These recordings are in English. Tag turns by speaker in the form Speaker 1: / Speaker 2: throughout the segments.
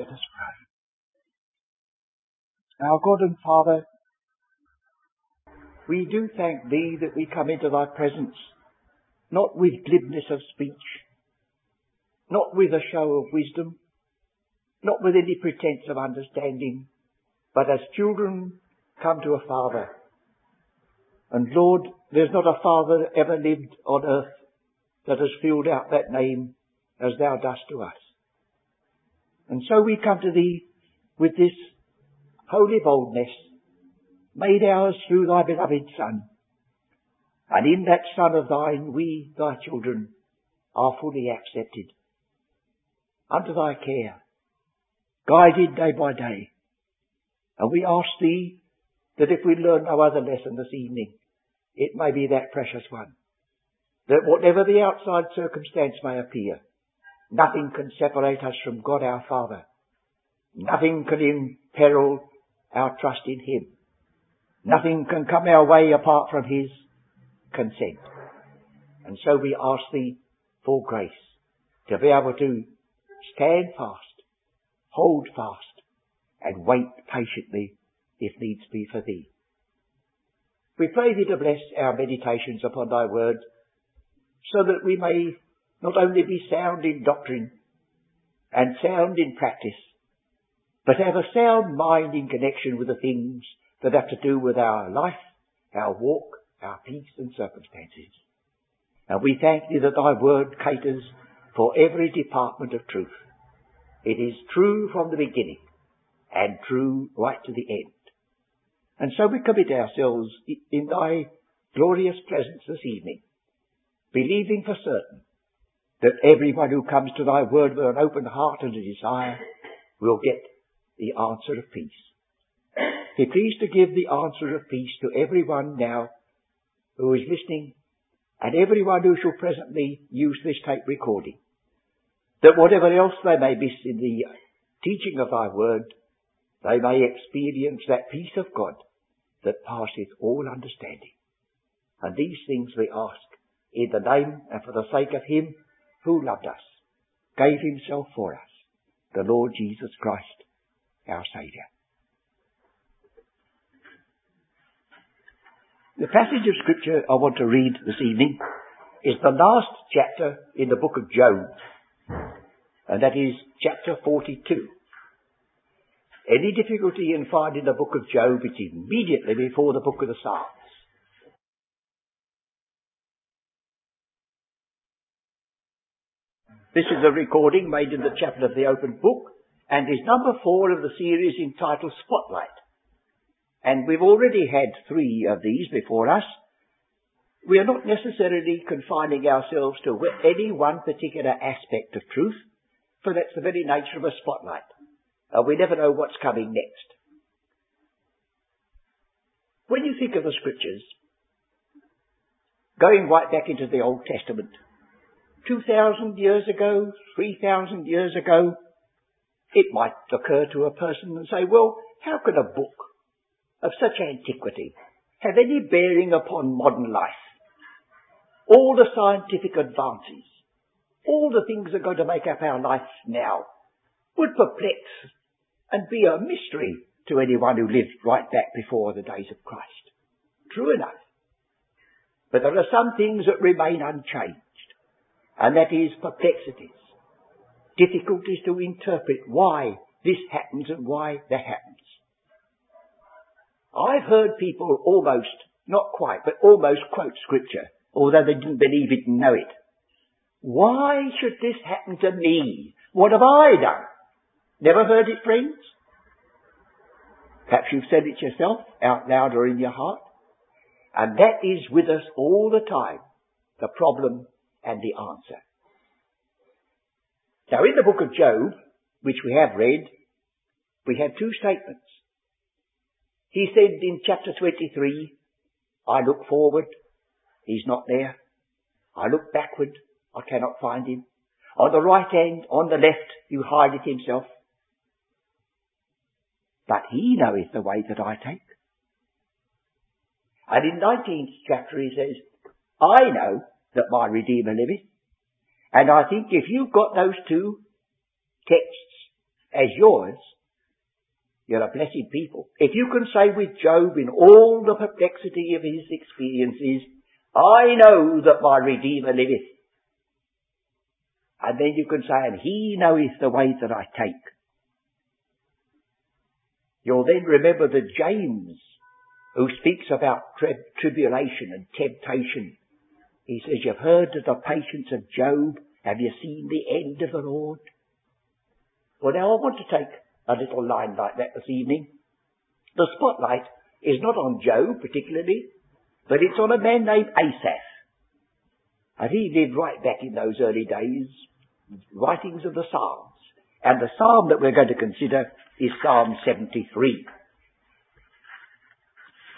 Speaker 1: Let us pray. Our God and Father, we do thank Thee that we come into Thy presence, not with glibness of speech, not with a show of wisdom, not with any pretense of understanding, but as children come to a Father. And Lord, there's not a Father ever lived on earth that has filled out that name as Thou dost to us. And so we come to Thee with this holy boldness, made ours through Thy beloved Son. And in that Son of Thine, we, Thy children, are fully accepted. Under Thy care, guided day by day. And we ask Thee that if we learn no other lesson this evening, it may be that precious one. That whatever the outside circumstance may appear, nothing can separate us from God our Father. Mm. Nothing can imperil our trust in Him. Nothing can come our way apart from His consent. And so we ask Thee for grace to be able to stand fast, hold fast, and wait patiently if needs be for Thee. We pray Thee to bless our meditations upon Thy Word so that we may not only be sound in doctrine and sound in practice, but have a sound mind in connection with the things that have to do with our life, our walk, our peace and circumstances. And we thank Thee that Thy Word caters for every department of truth. It is true from the beginning and true right to the end. And so we commit ourselves in Thy glorious presence this evening, believing for certain that everyone who comes to Thy Word with an open heart and a desire will get the answer of peace. Be pleased to give the answer of peace to everyone now who is listening and everyone who shall presently use this tape recording that whatever else they may miss in the teaching of thy word, they may experience that peace of God that passeth all understanding. And these things we ask in the name and for the sake of him who loved us, gave himself for us, the Lord Jesus Christ, our Saviour. The passage of scripture I want to read this evening is the last chapter in the book of Job and that is chapter 42. Any difficulty in finding the book of Job, it's immediately before the book of the Psalms. This is a recording made in the chapel of the open book and is number four of the series entitled Spotlight. And we've already had three of these before us. We are not necessarily confining ourselves to any one particular aspect of truth, for that's the very nature of a spotlight. Uh, we never know what's coming next. When you think of the scriptures, going right back into the Old Testament, 2,000 years ago, 3,000 years ago, it might occur to a person and say, well, how could a book of such antiquity have any bearing upon modern life? All the scientific advances, all the things that are going to make up our life now would perplex and be a mystery to anyone who lived right back before the days of Christ. True enough. But there are some things that remain unchanged, and that is perplexities, difficulties to interpret why this happens and why that happens. I've heard people almost, not quite, but almost quote scripture, although they didn't believe it and know it. Why should this happen to me? What have I done? Never heard it, friends? Perhaps you've said it yourself, out loud or in your heart. And that is with us all the time, the problem and the answer. Now in the book of Job, which we have read, we have two statements. He said in chapter 23, I look forward, he's not there. I look backward, I cannot find him. On the right hand, on the left, he hideth himself. But he knoweth the way that I take. And in 19th chapter he says, I know that my Redeemer liveth. And I think if you've got those two texts as yours, you're a blessed people. If you can say with Job in all the perplexity of his experiences, I know that my Redeemer liveth. And then you can say, and he knoweth the way that I take. You'll then remember that James, who speaks about tri- tribulation and temptation, he says, you've heard of the patience of Job. Have you seen the end of the Lord? Well, now I want to take a little line like that this evening. The spotlight is not on Job particularly, but it's on a man named Asaph. And he lived right back in those early days, writings of the Psalms. And the Psalm that we're going to consider is Psalm 73.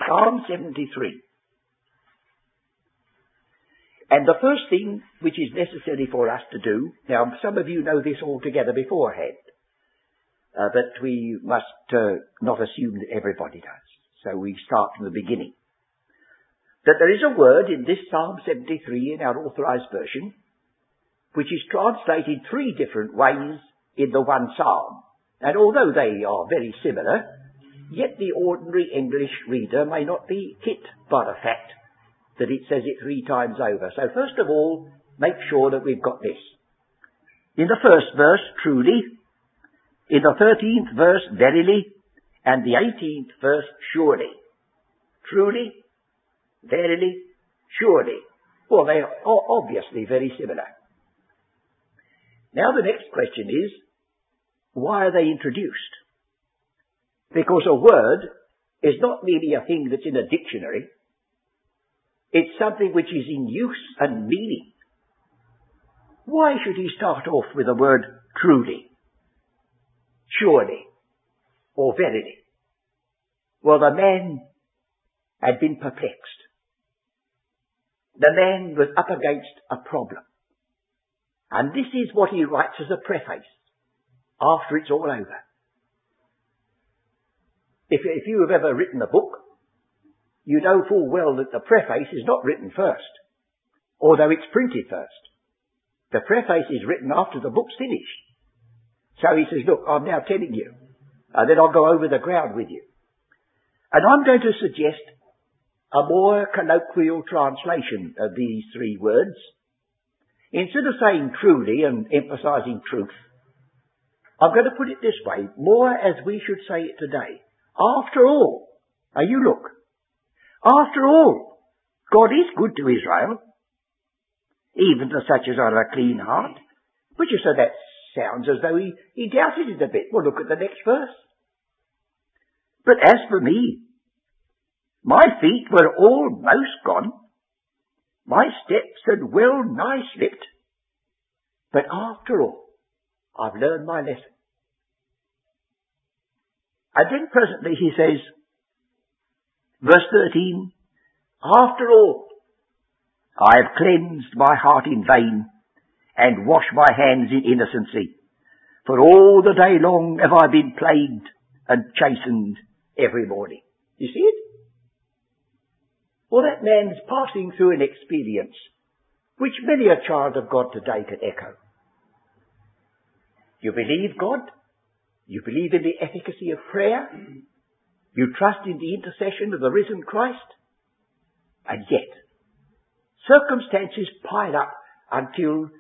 Speaker 1: Psalm 73. And the first thing which is necessary for us to do, now some of you know this altogether beforehand, uh, but we must uh, not assume that everybody does. So we start from the beginning. That there is a word in this Psalm 73 in our authorized version, which is translated three different ways in the one psalm. And although they are very similar, yet the ordinary English reader may not be hit by the fact that it says it three times over. So first of all, make sure that we've got this. In the first verse, truly, in the 13th verse, verily, and the 18th verse, surely. Truly, verily, surely. Well, they are obviously very similar. Now the next question is, why are they introduced? Because a word is not merely a thing that's in a dictionary. It's something which is in use and meaning. Why should he start off with the word truly? surely, or verily. Well, the man had been perplexed. The man was up against a problem. And this is what he writes as a preface after it's all over. If, if you have ever written a book, you know full well that the preface is not written first, although it's printed first. The preface is written after the book's finished. So he says, look, I'm now telling you. And then I'll go over the ground with you. And I'm going to suggest a more colloquial translation of these three words. Instead of saying truly and emphasizing truth, I'm going to put it this way, more as we should say it today. After all, are you look, after all, God is good to Israel, even to such as are a clean heart. But you say that sounds as though he, he doubted it a bit. Well, look at the next verse. But as for me, my feet were almost gone. My steps had well nigh slipped. But after all, I've learned my lesson. And then presently he says, verse 13, after all, I have cleansed my heart in vain and washed my hands in innocency. For all the day long have I been plagued and chastened every morning. You see it? Well, that man's passing through an experience which many a child of God today can echo. You believe God. You believe in the efficacy of prayer. You trust in the intercession of the risen Christ. And yet, circumstances pile up until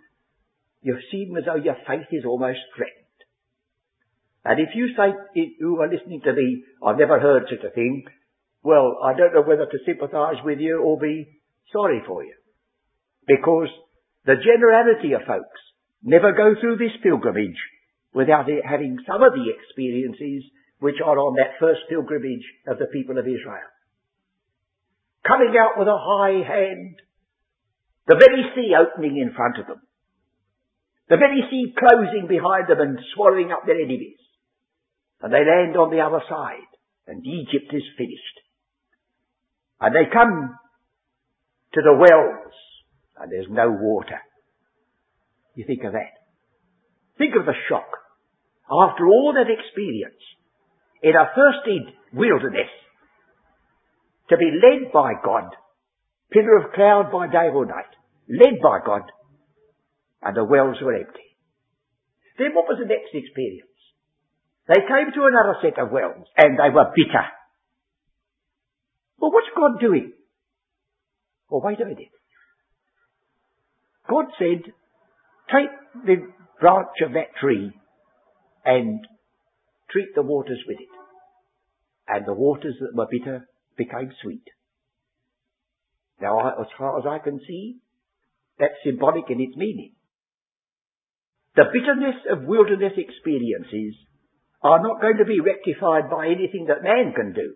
Speaker 1: you seem as though your faith is almost threatened. And if you say, you are listening to me, I've never heard such a thing, well, I don't know whether to sympathize with you or be sorry for you. Because the generality of folks never go through this pilgrimage without having some of the experiences which are on that first pilgrimage of the people of Israel. Coming out with a high hand, the very sea opening in front of them, the very sea closing behind them and swallowing up their enemies. And they land on the other side, and Egypt is finished. And they come to the wells, and there's no water. You think of that. Think of the shock. After all that experience, in a thirsty wilderness, to be led by God, pillar of cloud by day or night, led by God, and the wells were empty. Then what was the next experience? They came to another set of wells and they were bitter. Well, what's God doing? Well, wait a minute. God said, take the branch of that tree and treat the waters with it. And the waters that were bitter became sweet. Now, as far as I can see, that's symbolic in its meaning. The bitterness of wilderness experiences are not going to be rectified by anything that man can do.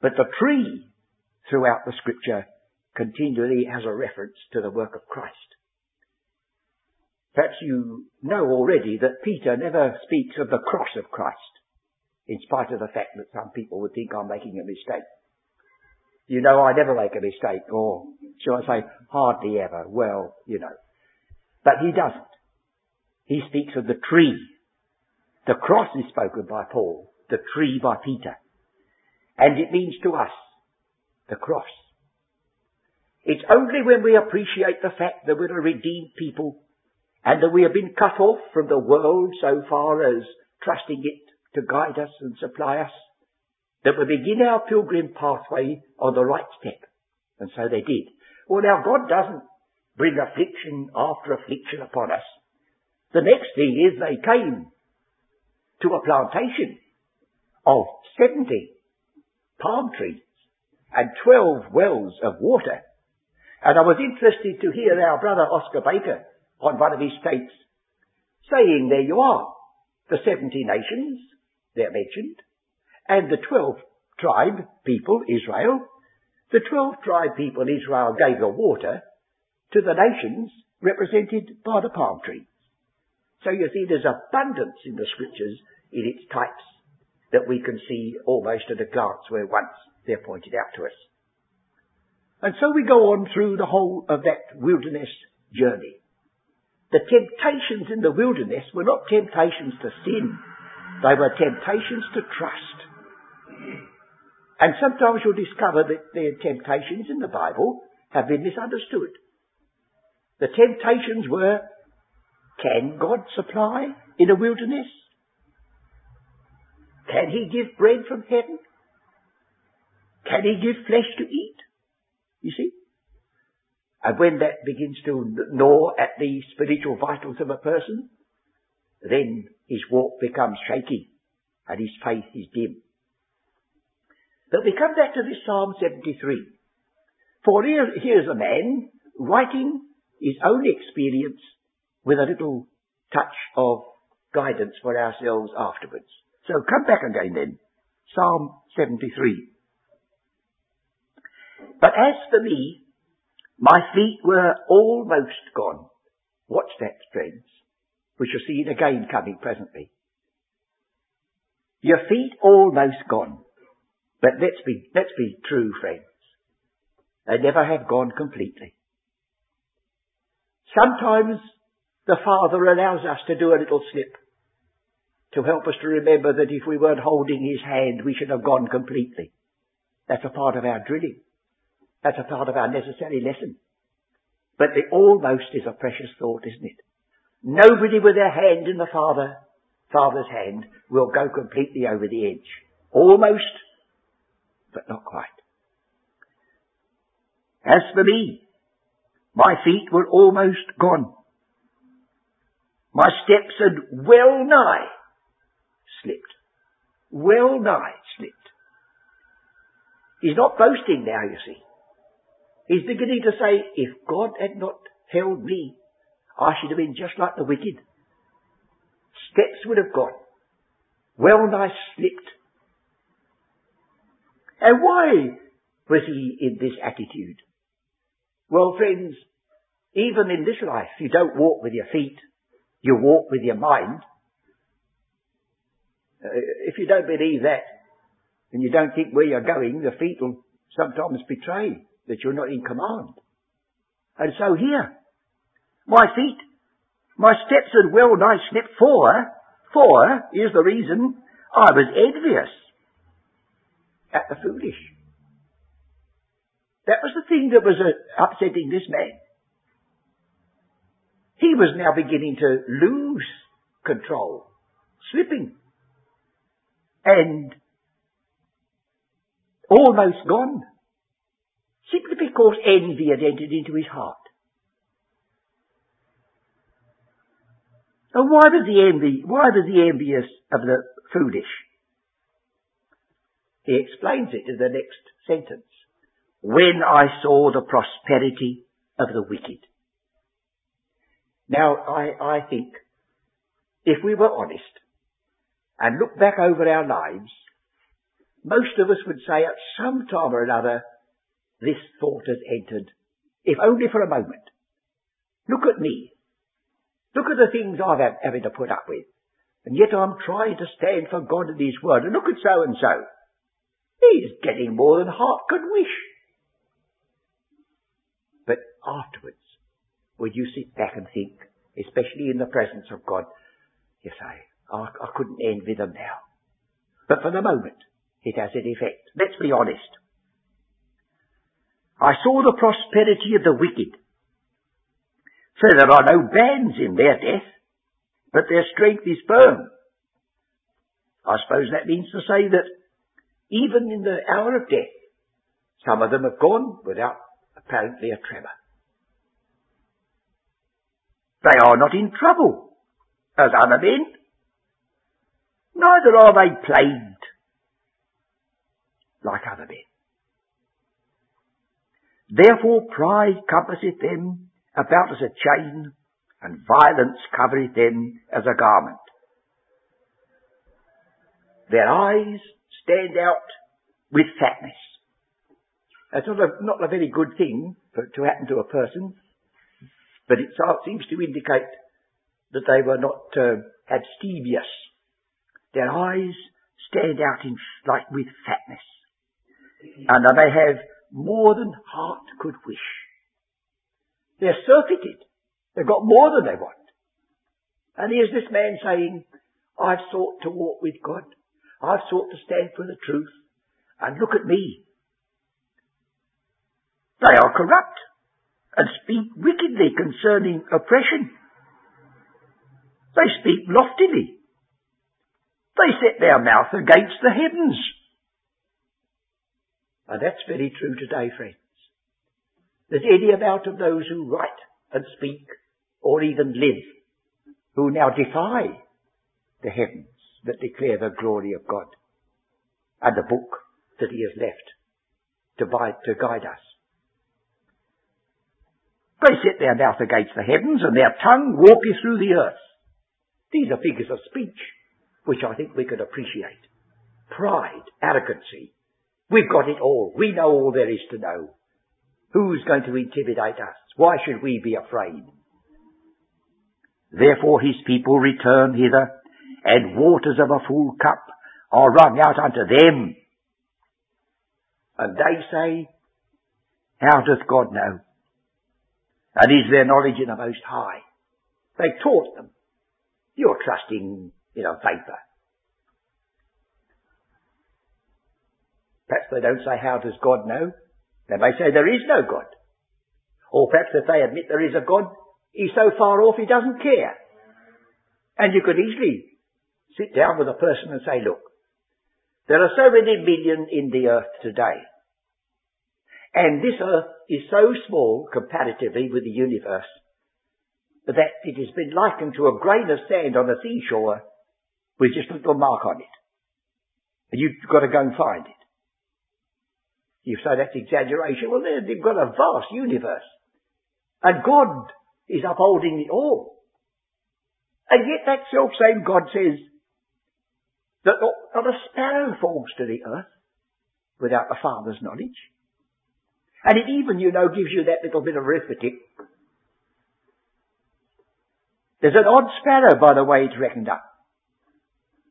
Speaker 1: But the tree throughout the scripture continually has a reference to the work of Christ. Perhaps you know already that Peter never speaks of the cross of Christ, in spite of the fact that some people would think I'm making a mistake. You know I never make a mistake, or shall I say, hardly ever. Well, you know. But he doesn't. He speaks of the tree. The cross is spoken by Paul, the tree by Peter. And it means to us the cross. It's only when we appreciate the fact that we're a redeemed people and that we have been cut off from the world so far as trusting it to guide us and supply us that we begin our pilgrim pathway on the right step. And so they did. Well now God doesn't bring affliction after affliction upon us. The next thing is they came to a plantation of 70 palm trees and 12 wells of water. And I was interested to hear our brother Oscar Baker on one of his tapes saying, there you are, the 70 nations, they're mentioned, and the 12 tribe people, Israel, the 12 tribe people, Israel, gave the water to the nations represented by the palm trees. So you see there's abundance in the scriptures in its types that we can see almost at a glance where once they're pointed out to us. And so we go on through the whole of that wilderness journey. The temptations in the wilderness were not temptations to sin. They were temptations to trust. And sometimes you'll discover that the temptations in the Bible have been misunderstood. The temptations were, can God supply in a wilderness? Can he give bread from heaven? Can he give flesh to eat? You see? And when that begins to gnaw at the spiritual vitals of a person, then his walk becomes shaky and his faith is dim. But we come back to this Psalm 73. For here, here's a man writing his own experience with a little touch of guidance for ourselves afterwards. So come back again then. Psalm 73. But as for me, my feet were almost gone. Watch that, friends. We shall see it again coming presently. Your feet almost gone. But let's be, let's be true, friends. They never have gone completely. Sometimes the Father allows us to do a little slip to help us to remember that if we weren't holding His hand, we should have gone completely. That's a part of our drilling. That's a part of our necessary lesson. But the almost is a precious thought, isn't it? Nobody with their hand in the Father, Father's hand will go completely over the edge. Almost, but not quite. As for me, my feet were almost gone. My steps had well nigh slipped. Well nigh slipped. He's not boasting now, you see. He's beginning to say, if God had not held me, I should have been just like the wicked. Steps would have gone. Well nigh slipped. And why was he in this attitude? Well, friends, even in this life, you don't walk with your feet, you walk with your mind. Uh, if you don't believe that, and you don't think where you're going, the feet will sometimes betray that you're not in command. And so here, my feet, my steps had well nigh slipped for, for is the reason I was envious at the foolish. That was the thing that was uh, upsetting this man. He was now beginning to lose control, slipping. and almost gone, simply because envy had entered into his heart. And why was the envy? Why was he envious of the foolish? He explains it in the next sentence. When I saw the prosperity of the wicked. Now, I, I think if we were honest and look back over our lives, most of us would say at some time or another, this thought has entered, if only for a moment. Look at me. Look at the things I've had, having to put up with. And yet I'm trying to stand for God and His Word. And look at so and so. He's getting more than heart could wish. But afterwards, when you sit back and think, especially in the presence of God, you say, oh, I couldn't envy them now. But for the moment, it has an effect. Let's be honest. I saw the prosperity of the wicked. For there are no bands in their death, but their strength is firm. I suppose that means to say that even in the hour of death, some of them have gone without apparently a tremor. They are not in trouble, as other men. Neither are they plagued, like other men. Therefore pride compasseth them about as a chain, and violence covereth them as a garment. Their eyes stand out with fatness. That's not a, not a very good thing for, to happen to a person, but it seems to indicate that they were not uh, abstemious. Their eyes stand out in, like with fatness, and they have more than heart could wish. They're surfeited. They've got more than they want. And here's this man saying, I've sought to walk with God. I've sought to stand for the truth. And look at me. They are corrupt and speak wickedly concerning oppression. They speak loftily. They set their mouth against the heavens. And that's very true today, friends. There's any amount of those who write and speak or even live who now defy the heavens that declare the glory of God and the book that he has left to, to guide us. They set their mouth against the heavens and their tongue walketh through the earth. These are figures of speech which I think we could appreciate. Pride, arrogancy. We've got it all. We know all there is to know. Who's going to intimidate us? Why should we be afraid? Therefore his people return hither and waters of a full cup are wrung out unto them. And they say, How doth God know? And is there knowledge in the Most High? They taught them. You're trusting in a vapour. Perhaps they don't say, How does God know? They may say, There is no God. Or perhaps if they admit there is a God, He's so far off he doesn't care. And you could easily sit down with a person and say, look, there are so many million in the earth today. And this earth is so small comparatively with the universe that it has been likened to a grain of sand on the seashore with just a little mark on it. And you've got to go and find it. You say that's exaggeration. Well, they've got a vast universe. And God is upholding it all. And yet that self same God says that not a sparrow falls to the earth without the Father's knowledge. And it even, you know, gives you that little bit of arithmetic. There's an odd sparrow, by the way, it's reckoned up.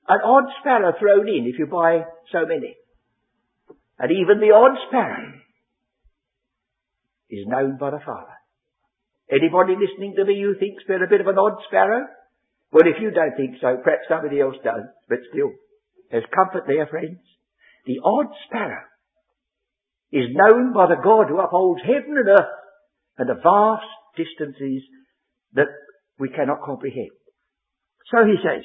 Speaker 1: An odd sparrow thrown in if you buy so many. And even the odd sparrow is known by the Father. Anybody listening to me who thinks we're a bit of an odd sparrow? Well, if you don't think so, perhaps somebody else does, but still, there's comfort there, friends. The odd sparrow is known by the God who upholds heaven and earth and the vast distances that we cannot comprehend. So he says,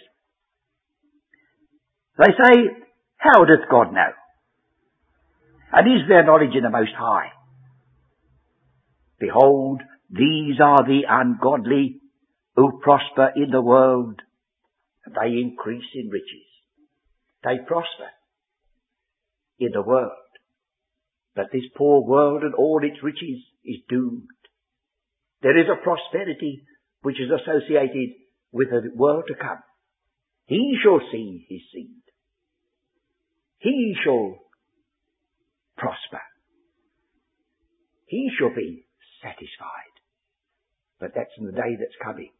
Speaker 1: they say,
Speaker 2: How doth God know? And is there knowledge in the Most High? Behold, these are the ungodly who prosper in the world, they increase in riches. They prosper in the world. But this poor world and all its riches is doomed. There is a prosperity which is associated with the world to come. He shall see his seed. He shall prosper. He shall be satisfied. But that's in the day that's coming.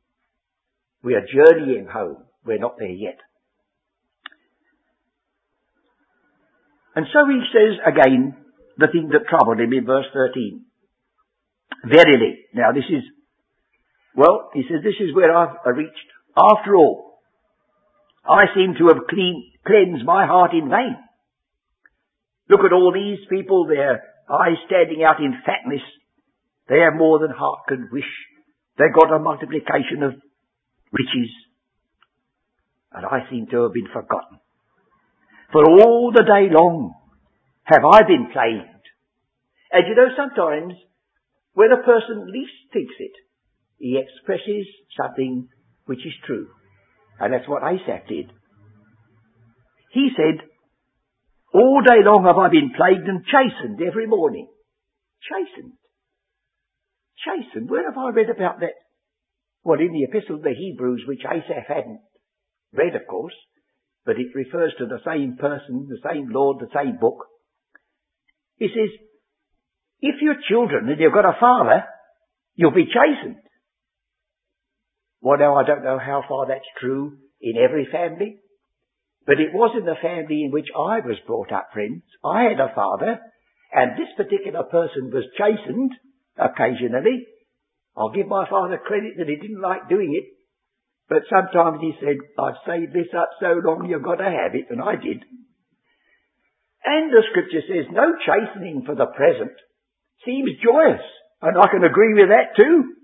Speaker 2: We are journeying home. We're not there yet. And so he says again the thing that troubled him in verse 13. Verily. Now this is, well, he says this is where I've reached. After all, I seem to have clean, cleansed my heart in vain. Look at all these people, their eyes standing out in fatness. They have more than heart can wish. They've got a multiplication of riches. And I seem to have been forgotten. For all the day long have I been plagued. And you know, sometimes when a person least thinks it, he expresses something which is true. And that's what Asaph did. He said, all day long have I been plagued and chastened every morning. Chastened. Chastened. Where have I read about that? Well, in the Epistle of the Hebrews, which Asaph hadn't read, of course, but it refers to the same person, the same Lord, the same book. He says, if you're children and you've got a father, you'll be chastened. Well, now I don't know how far that's true in every family, but it was in the family in which I was brought up, friends. I had a father, and this particular person was chastened occasionally. I'll give my father credit that he didn't like doing it, but sometimes he said, I've saved this up so long you've got to have it, and I did. And the scripture says, no chastening for the present seems joyous. And I can agree with that too.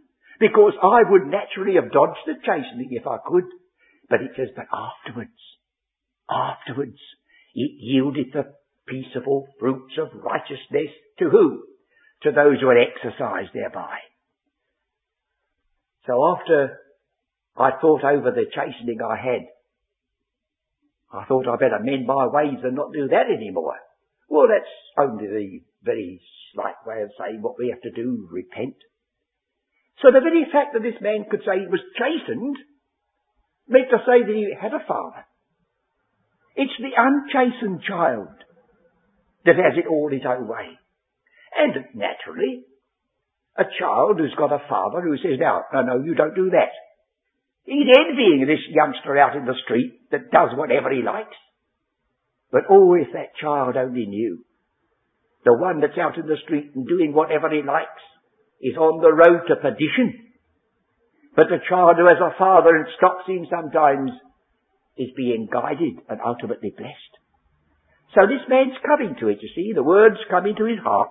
Speaker 2: Because I would naturally have dodged the chastening if I could. But it says, but afterwards, afterwards, it yieldeth the peaceable fruits of righteousness to who? To those who are exercised thereby. So after I thought over the chastening I had, I thought I'd better mend my ways and not do that anymore. Well, that's only the very slight way of saying what we have to do, repent. So the very fact that this man could say he was chastened meant to say that he had a father. It's the unchastened child that has it all his own way. And naturally, a child who's got a father who says, now, no, no, you don't do that. He's envying this youngster out in the street that does whatever he likes. But oh, if that child only knew. The one that's out in the street and doing whatever he likes is on the road to perdition. But the child who has a father and stops him sometimes is being guided and ultimately blessed. So this man's coming to it, you see. The words come into his heart.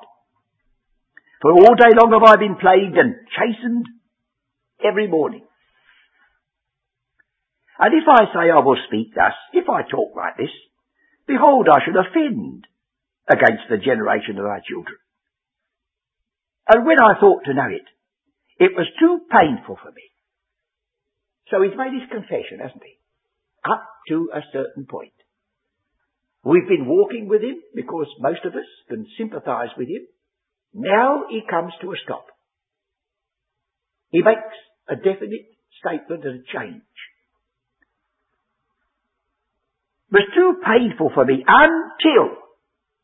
Speaker 2: For all day long have I been plagued and chastened every morning. And if I say I will speak thus, if I talk like this, behold, I should offend against the generation of thy children. And when I thought to know it, it was too painful for me. So he's made his confession, hasn't he? Up to a certain point. We've been walking with him because most of us can sympathize with him. Now he comes to a stop. He makes a definite statement and a change was too painful for me until,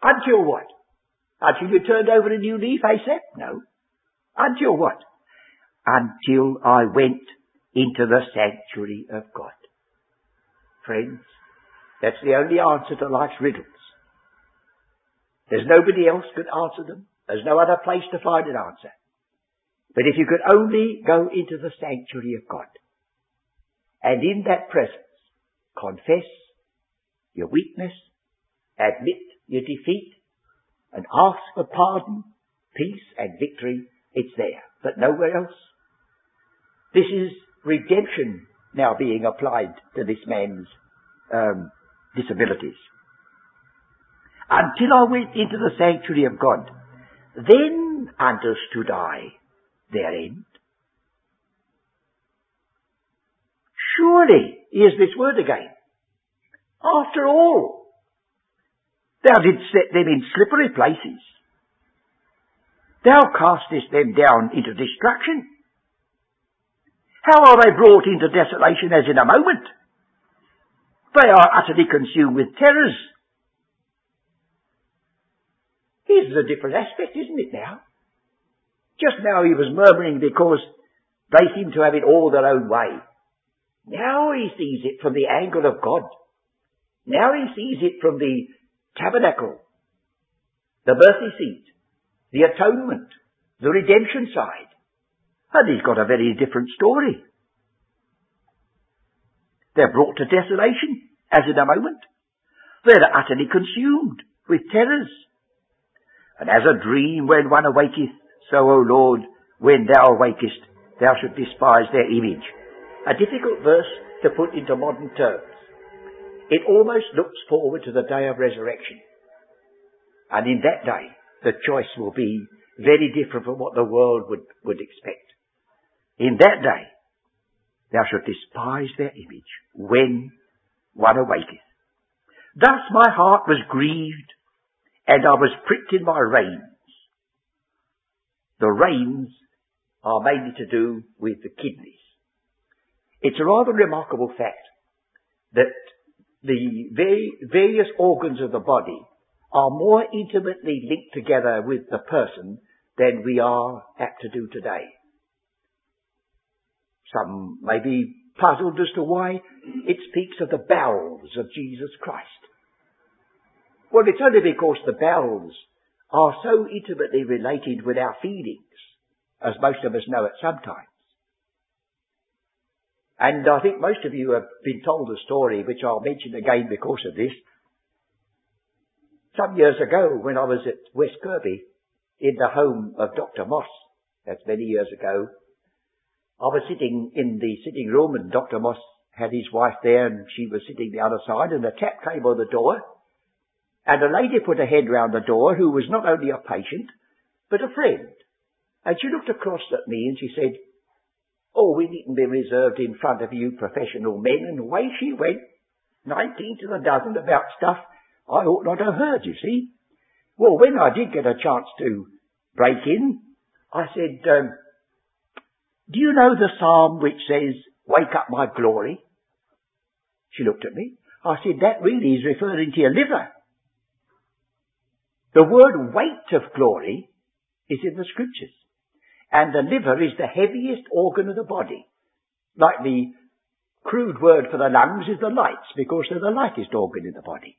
Speaker 2: until what? Until you turned over a new leaf, I said? No. Until what? Until I went into the sanctuary of God. Friends, that's the only answer to life's riddles. There's nobody else could answer them. There's no other place to find an answer. But if you could only go into the sanctuary of God, and in that presence, confess your weakness, admit your defeat, and ask for pardon, peace, and victory, it's there, but nowhere else. This is redemption now being applied to this man's um, disabilities. until I went into the sanctuary of God. Then understood I their end. Surely, here's this word again. After all, thou didst set them in slippery places. Thou castest them down into destruction. How are they brought into desolation as in a moment? They are utterly consumed with terrors. This is a different aspect, isn't it now? Just now he was murmuring because they seem to have it all their own way. Now he sees it from the angle of God. Now he sees it from the tabernacle, the mercy seat, the atonement, the redemption side. And he's got a very different story. They're brought to desolation, as in a moment. They're utterly consumed with terrors. And as a dream when one awaketh, so, O Lord, when thou awakest, thou should despise their image. A difficult verse to put into modern terms. It almost looks forward to the day of resurrection. And in that day, the choice will be very different from what the world would, would expect. In that day, thou shalt despise their image when one awaketh. Thus my heart was grieved, and I was pricked in my reins. The reins are mainly to do with the kidneys. It's a rather remarkable fact that the various organs of the body are more intimately linked together with the person than we are apt to do today. Some may be puzzled as to why it speaks of the bowels of Jesus Christ. Well, it's only because the bowels are so intimately related with our feelings, as most of us know at some times. And I think most of you have been told a story, which I'll mention again because of this. Some years ago, when I was at West Kirby, in the home of Dr. Moss, that's many years ago, I was sitting in the sitting room and Dr. Moss had his wife there and she was sitting the other side and a tap came on the door and a lady put her head round the door who was not only a patient but a friend. And she looked across at me and she said, Oh, we needn't be reserved in front of you professional men. And away she went, 19 to the dozen about stuff I ought not to have heard, you see. Well, when I did get a chance to break in, I said, um, do you know the psalm which says, wake up my glory? She looked at me. I said, that really is referring to your liver. The word weight of glory is in the scriptures. And the liver is the heaviest organ of the body. Like the crude word for the lungs is the lights, because they're the lightest organ in the body.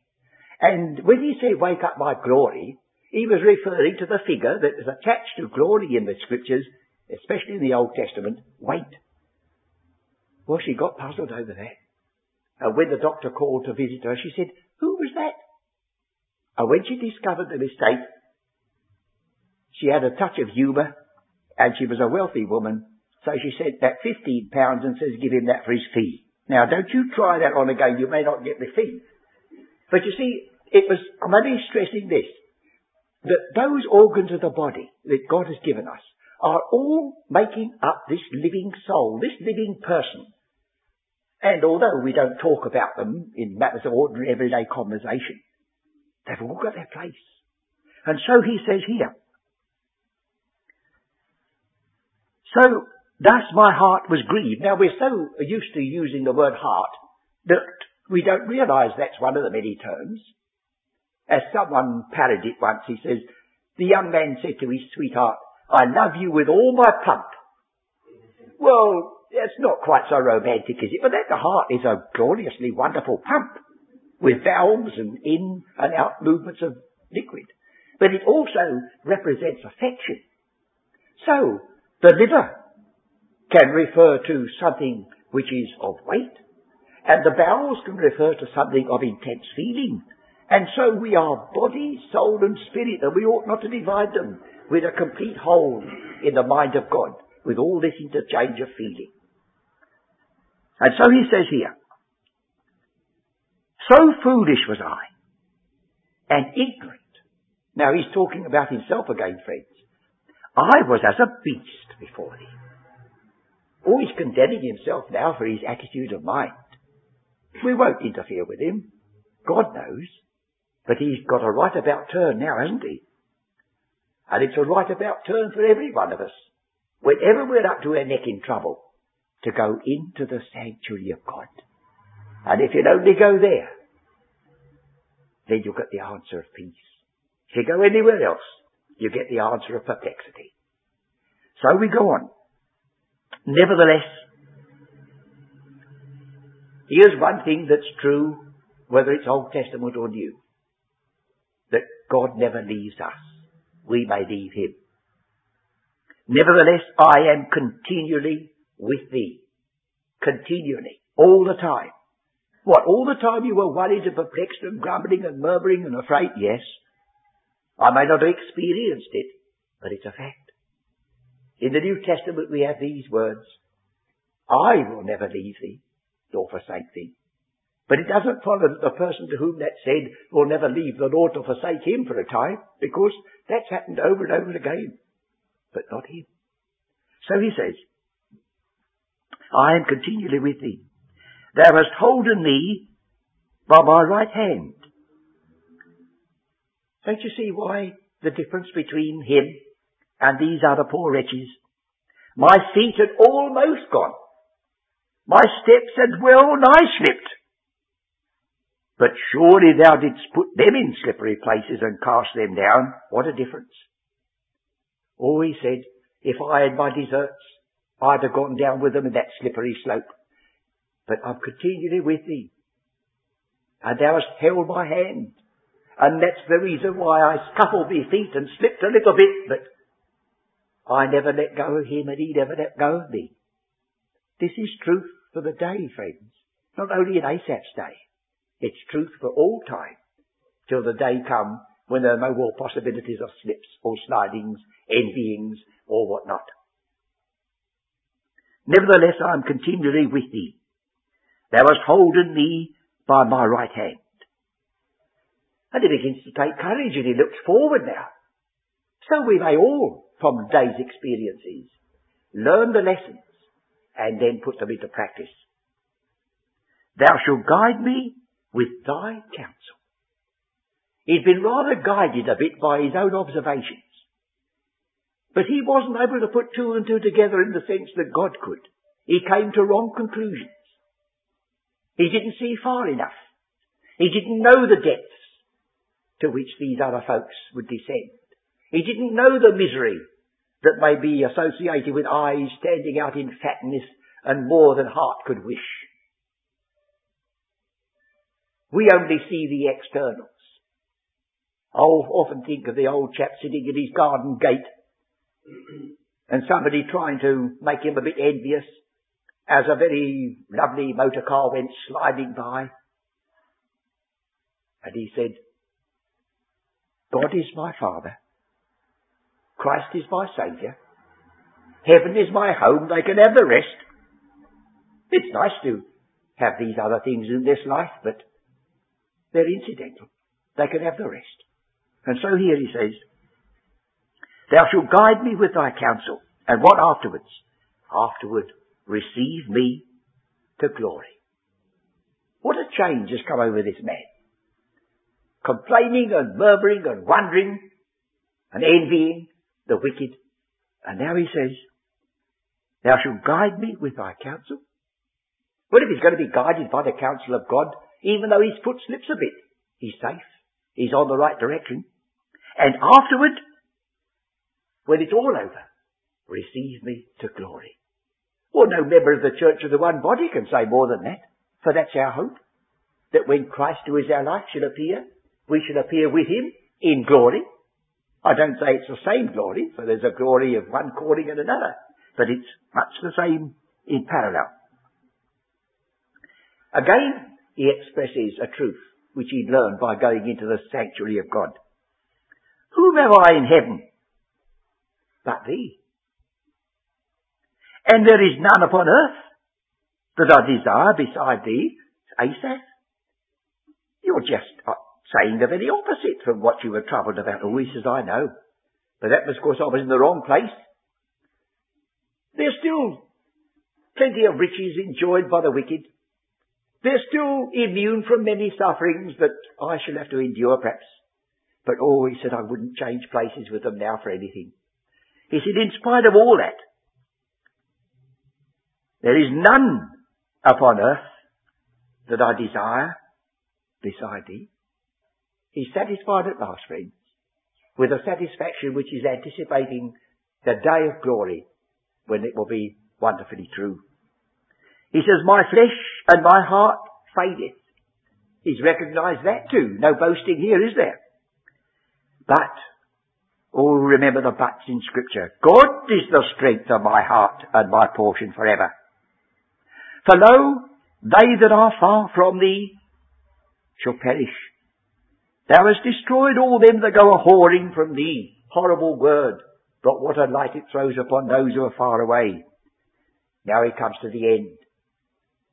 Speaker 2: And when he said, wake up my glory, he was referring to the figure that is attached to glory in the scriptures especially in the Old Testament, wait. Well, she got puzzled over that. And when the doctor called to visit her, she said, who was that? And when she discovered the mistake, she had a touch of humour, and she was a wealthy woman, so she sent fifteen pounds and says, give him that for his fee. Now, don't you try that on again, you may not get the fee. But you see, it was, I'm only stressing this, that those organs of the body that God has given us, are all making up this living soul, this living person. And although we don't talk about them in matters of ordinary everyday conversation, they've all got their place. And so he says here, so thus my heart was grieved. Now we're so used to using the word heart that we don't realize that's one of the many terms. As someone parodied once, he says, the young man said to his sweetheart, I love you with all my pump. Well, that's not quite so romantic, is it? But at the heart is a gloriously wonderful pump with valves and in and out movements of liquid. But it also represents affection. So, the liver can refer to something which is of weight, and the bowels can refer to something of intense feeling. And so we are body, soul and spirit, and we ought not to divide them with a complete whole in the mind of God, with all this interchange of feeling. And so he says here, so foolish was I, and ignorant. Now he's talking about himself again, friends. I was as a beast before thee. Always condemning himself now for his attitude of mind. We won't interfere with him. God knows. But he's got a right about turn now, hasn't he? And it's a right about turn for every one of us. Whenever we're up to our neck in trouble, to go into the sanctuary of God. And if you'll only go there, then you'll get the answer of peace. If you go anywhere else, you get the answer of perplexity. So we go on. Nevertheless, here's one thing that's true, whether it's Old Testament or New. That God never leaves us. We may leave Him. Nevertheless, I am continually with thee. Continually. All the time. What, all the time you were worried and perplexed and grumbling and murmuring and afraid? Yes. I may not have experienced it, but it's a fact. In the New Testament we have these words, I will never leave thee, nor forsake thee. But it doesn't follow that the person to whom that said will never leave the Lord or forsake him for a time, because that's happened over and over again. But not him. So he says, I am continually with thee. Thou hast holden me by my right hand. Don't you see why the difference between him and these other poor wretches? My feet had almost gone. My steps had well nigh slipped. But surely thou didst put them in slippery places and cast them down. What a difference. Oh, he said, if I had my deserts, I'd have gone down with them in that slippery slope. But I'm continually with thee. And thou hast held my hand. And that's the reason why I scuffled my feet and slipped a little bit, but I never let go of him and he never let go of me. This is truth for the day, friends. Not only in Asaph's day. It's truth for all time. Till the day come when there are no more possibilities of slips or slidings, envyings, or what not. Nevertheless, I am continually with thee. Thou hast holden me by my right hand. And he begins to take courage and he looks forward now. So we may all, from day's experiences, learn the lessons and then put them into practice. Thou shalt guide me with thy counsel. He'd been rather guided a bit by his own observations. But he wasn't able to put two and two together in the sense that God could. He came to wrong conclusions. He didn't see far enough. He didn't know the depths to which these other folks would descend. He didn't know the misery that may be associated with eyes standing out in fatness and more than heart could wish. We only see the externals. I often think of the old chap sitting at his garden gate and somebody trying to make him a bit envious as a very lovely motor car went sliding by. And he said, God is my Father. Christ is my Saviour. Heaven is my home. They can have the rest. It's nice to have these other things in this life, but they're incidental. They can have the rest. And so here he says, Thou shalt guide me with thy counsel. And what afterwards? Afterward, receive me to glory. What a change has come over this man. Complaining and murmuring and wondering and envying the wicked. And now he says, Thou shalt guide me with thy counsel. What if he's going to be guided by the counsel of God, even though his foot slips a bit? He's safe. He's on the right direction. And afterward, when it's all over, receive me to glory. Well, no member of the church of the one body can say more than that, for that's our hope. That when Christ, who is our life, shall appear, we shall appear with him in glory. I don't say it's the same glory, for there's a glory of one calling and another, but it's much the same in parallel. Again, he expresses a truth which he'd learned by going into the sanctuary of God. Whom have I in heaven but thee. And there is none upon earth that I desire beside thee, Asaph. You're just uh, saying the very opposite from what you were troubled about. He says, I know. But that was, of course, I was in the wrong place. There's still plenty of riches enjoyed by the wicked. They're still immune from many sufferings that I shall have to endure perhaps. But oh, he said, I wouldn't change places with them now for anything. He said, in spite of all that, there is none upon earth that I desire beside thee. He's satisfied at last, friends, with a satisfaction which is anticipating the day of glory when it will be wonderfully true. He says, my flesh and my heart fadeth. He's recognized that too. No boasting here, is there? But, oh, remember the buts in scripture. God is the strength of my heart and my portion forever. For lo, they that are far from thee shall perish. Thou hast destroyed all them that go a whoring from thee. Horrible word. But what a light it throws upon those who are far away. Now he comes to the end.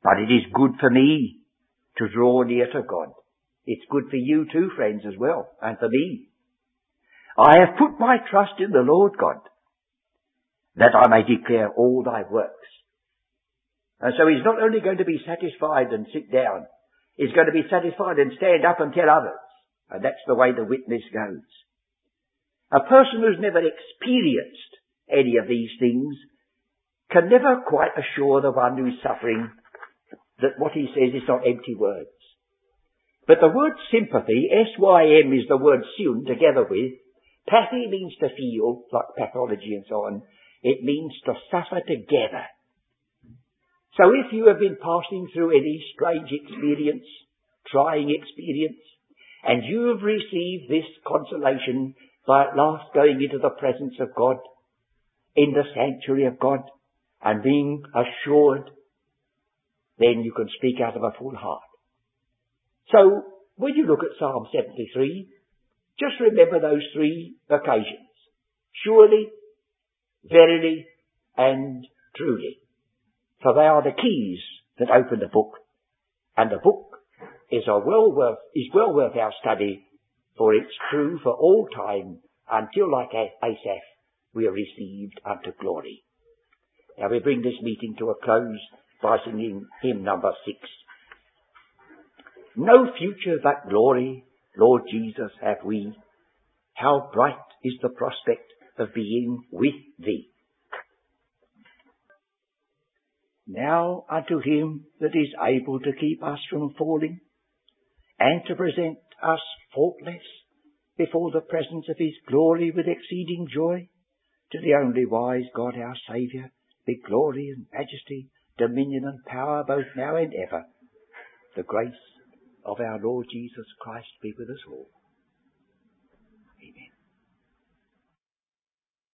Speaker 2: But it is good for me to draw near to God. It's good for you too, friends, as well, and for me. I have put my trust in the Lord God, that I may declare all thy works. And so he's not only going to be satisfied and sit down, he's going to be satisfied and stand up and tell others. And that's the way the witness goes. A person who's never experienced any of these things can never quite assure the one who's suffering that what he says is not empty words. But the word sympathy, S-Y-M is the word syun together with. Pathy means to feel, like pathology and so on. It means to suffer together. So if you have been passing through any strange experience, trying experience, and you have received this consolation by at last going into the presence of God, in the sanctuary of God, and being assured then you can speak out of a full heart. So, when you look at Psalm 73, just remember those three occasions. Surely, verily, and truly. For they are the keys that open the book. And the book is well worth, is well worth our study, for it's true for all time until like Asaph we are received unto glory. Now we bring this meeting to a close by singing hymn number six. No future but glory, Lord Jesus, have we. How bright is the prospect of being with thee. Now unto him that is able to keep us from falling and to present us faultless before the presence of his glory with exceeding joy, to the only wise God our Saviour, be glory and majesty dominion and power both now and ever. The grace of our Lord Jesus Christ be with us all.